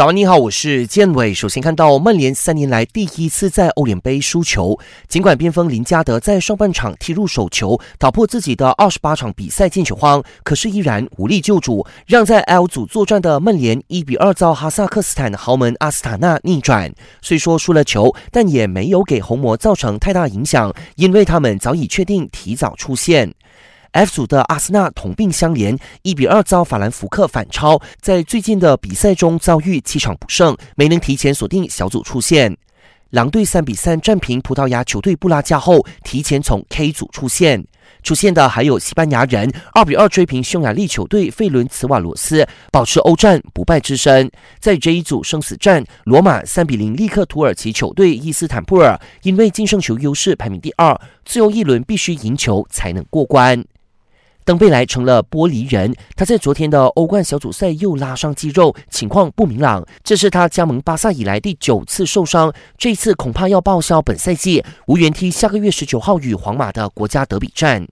早安，你好，我是建伟。首先看到曼联三年来第一次在欧联杯输球，尽管边锋林加德在上半场踢入手球，打破自己的二十八场比赛进球荒，可是依然无力救主，让在 L 组作战的曼联一比二遭哈萨克斯坦豪门阿斯塔纳逆转。虽说输了球，但也没有给红魔造成太大影响，因为他们早已确定提早出线。F 组的阿森纳同病相怜，一比二遭法兰福克反超，在最近的比赛中遭遇七场不胜，没能提前锁定小组出线。狼队三比三战平葡萄牙球队布拉加后，提前从 K 组出线。出线的还有西班牙人二比二追平匈牙利球队费伦茨瓦罗斯，保持欧战不败之身。在这一组生死战，罗马三比零力克土耳其球队伊斯坦布尔，因为净胜球优势排名第二，最后一轮必须赢球才能过关。登贝莱成了玻璃人，他在昨天的欧冠小组赛又拉伤肌肉，情况不明朗。这是他加盟巴萨以来第九次受伤，这次恐怕要报销本赛季，无缘踢下个月十九号与皇马的国家德比战。